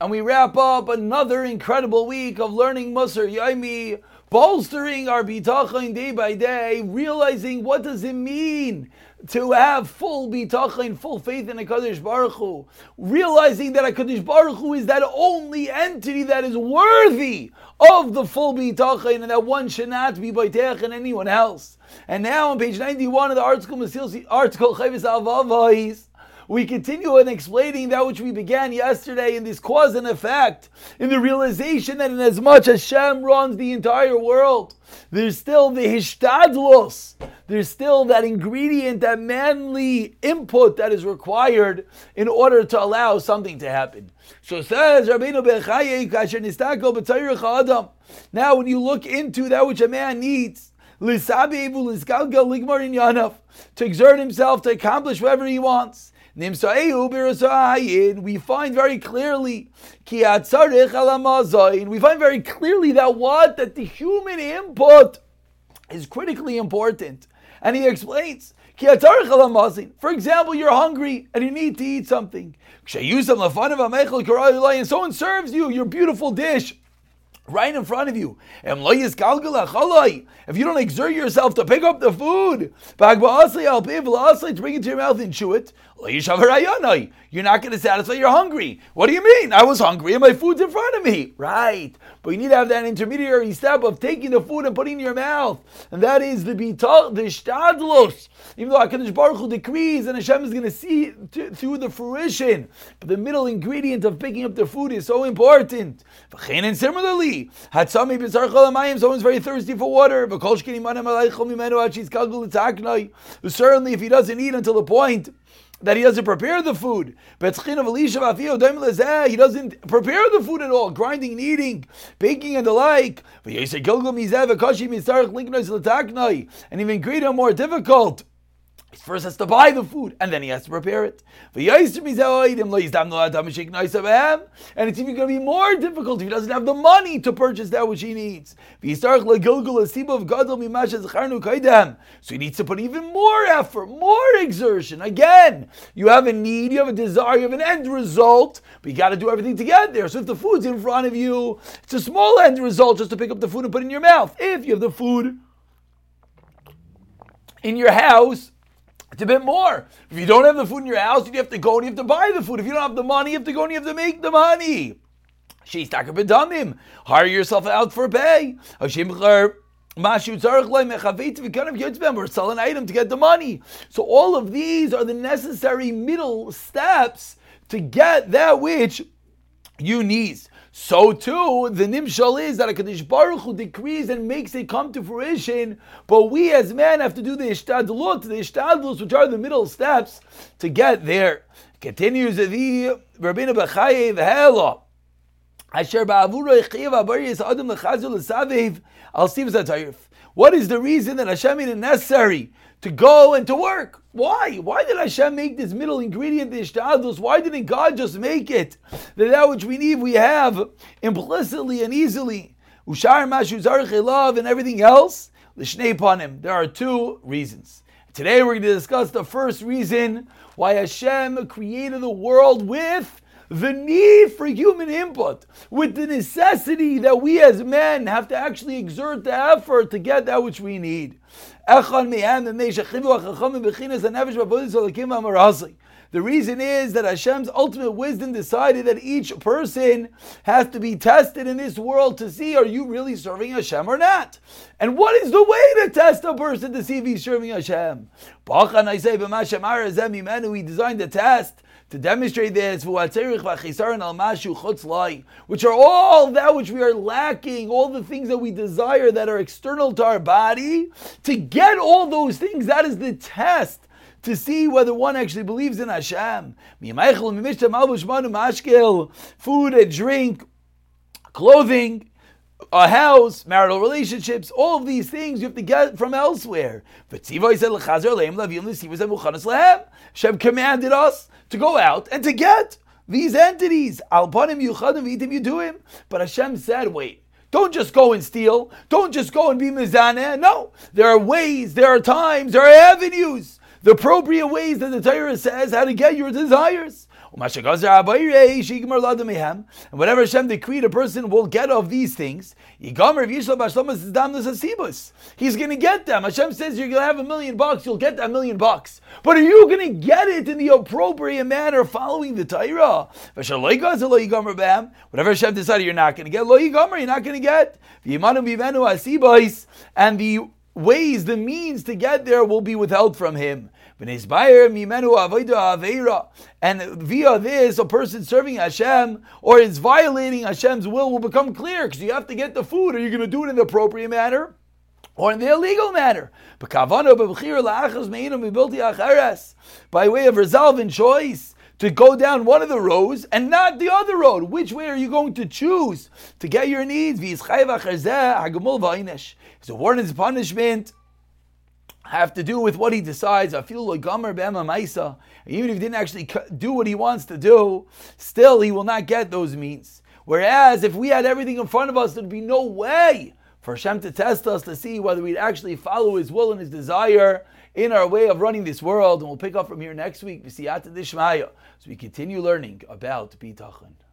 and we wrap up another incredible week of learning Musar Yaimi, bolstering our bitachon day by day, realizing what does it mean to have full bitachon, full faith in Hakadosh Baruch Hu, realizing that Hakadosh Baruch Hu is that only entity that is worthy of the full bitachon, and that one should not be boteach and anyone else. And now on page ninety-one of the article, article Chovos Halevavos we continue in explaining that which we began yesterday in this cause and effect, in the realization that in as much as Hashem runs the entire world, there's still the hishtadlos, there's still that ingredient, that manly input that is required in order to allow something to happen. So says Rabbeinu Adam. Now, when you look into that which a man needs, to exert himself to accomplish whatever he wants we find very clearly we find very clearly that what that the human input is critically important. And he explains, for example, you're hungry and you need to eat something. And someone serves you your beautiful dish right in front of you. If you don't exert yourself to pick up the food, to bring it to your mouth and chew it, you're not going to satisfy your hungry. What do you mean? I was hungry and my food's in front of me. Right. But you need to have that intermediary step of taking the food and putting it in your mouth. And that is the bitach, the shtadlos. Even though HaKadosh Baruch Hu decrees and Hashem is going to see through the fruition. But the middle ingredient of picking up the food is so important. And similarly, someone's very thirsty for water. Certainly, if he doesn't eat until the point that he doesn't prepare the food. He doesn't prepare the food at all, grinding and eating, baking and the like. And even greater, more difficult. First has to buy the food and then he has to prepare it. And it's even going to be more difficult if he doesn't have the money to purchase that which he needs. So he needs to put even more effort, more exertion. Again, you have a need, you have a desire, you have an end result, but you got to do everything to get there. So if the food's in front of you, it's a small end result just to pick up the food and put it in your mouth. If you have the food in your house, it's a bit more. If you don't have the food in your house, you have to go and you have to buy the food. If you don't have the money, you have to go and you have to make the money. She's takabidamim. Hire yourself out for pay. We're selling item to get the money. So all of these are the necessary middle steps to get that which you need. So too, the nimshal is that HaKadosh Baruch Hu decrees and makes it come to fruition, but we as men have to do the ishtadlut, the ishtadlus, which are the middle steps to get there. Continues the Rabbeinu Bechayev Hela. What is the reason that Hashem made it necessary to go and to work. Why? Why did Hashem make this middle ingredient, the ishtadlus? Why didn't God just make it that that which we need we have implicitly and easily? Ushar mashu zarich and everything else. L'shnei panim. There are two reasons. Today we're going to discuss the first reason why Hashem created the world with the need for human input, with the necessity that we as men have to actually exert the effort to get that which we need. The reason is that Hashem's ultimate wisdom decided that each person has to be tested in this world to see are you really serving Hashem or not. And what is the way to test a person to see if he's serving Hashem? He designed the test to demonstrate this, which are all that which we are lacking, all the things that we desire that are external to our body, to get all those things, that is the test to see whether one actually believes in Hashem. Food and drink, clothing, a house, marital relationships, all of these things you have to get from elsewhere. Hashem commanded us to go out and to get these entities. Alpanim yuchadim itim yuduim. But Hashem said, wait. Don't just go and steal. Don't just go and be mizaneh. No, there are ways, there are times, there are avenues, the appropriate ways that the Torah says how to get your desires. And whatever Hashem decreed a person will get of these things, he's going to get them. Hashem says you're going to have a million bucks, you'll get that million bucks. But are you going to get it in the appropriate manner following the Torah? Whatever Hashem decided you're not going to get, you're not going to get. And the ways, the means to get there will be withheld from him. And via this, a person serving Hashem or is violating Hashem's will will become clear because you have to get the food. Are you going to do it in the appropriate manner? Or in the illegal manner. By way of resolve and choice to go down one of the roads and not the other road. Which way are you going to choose to get your needs? It's a warning is punishment have to do with what he decides. Even if he didn't actually do what he wants to do, still he will not get those means. Whereas if we had everything in front of us, there'd be no way for Hashem to test us to see whether we'd actually follow His will and His desire in our way of running this world. And we'll pick up from here next week. So we continue learning about Bitachon.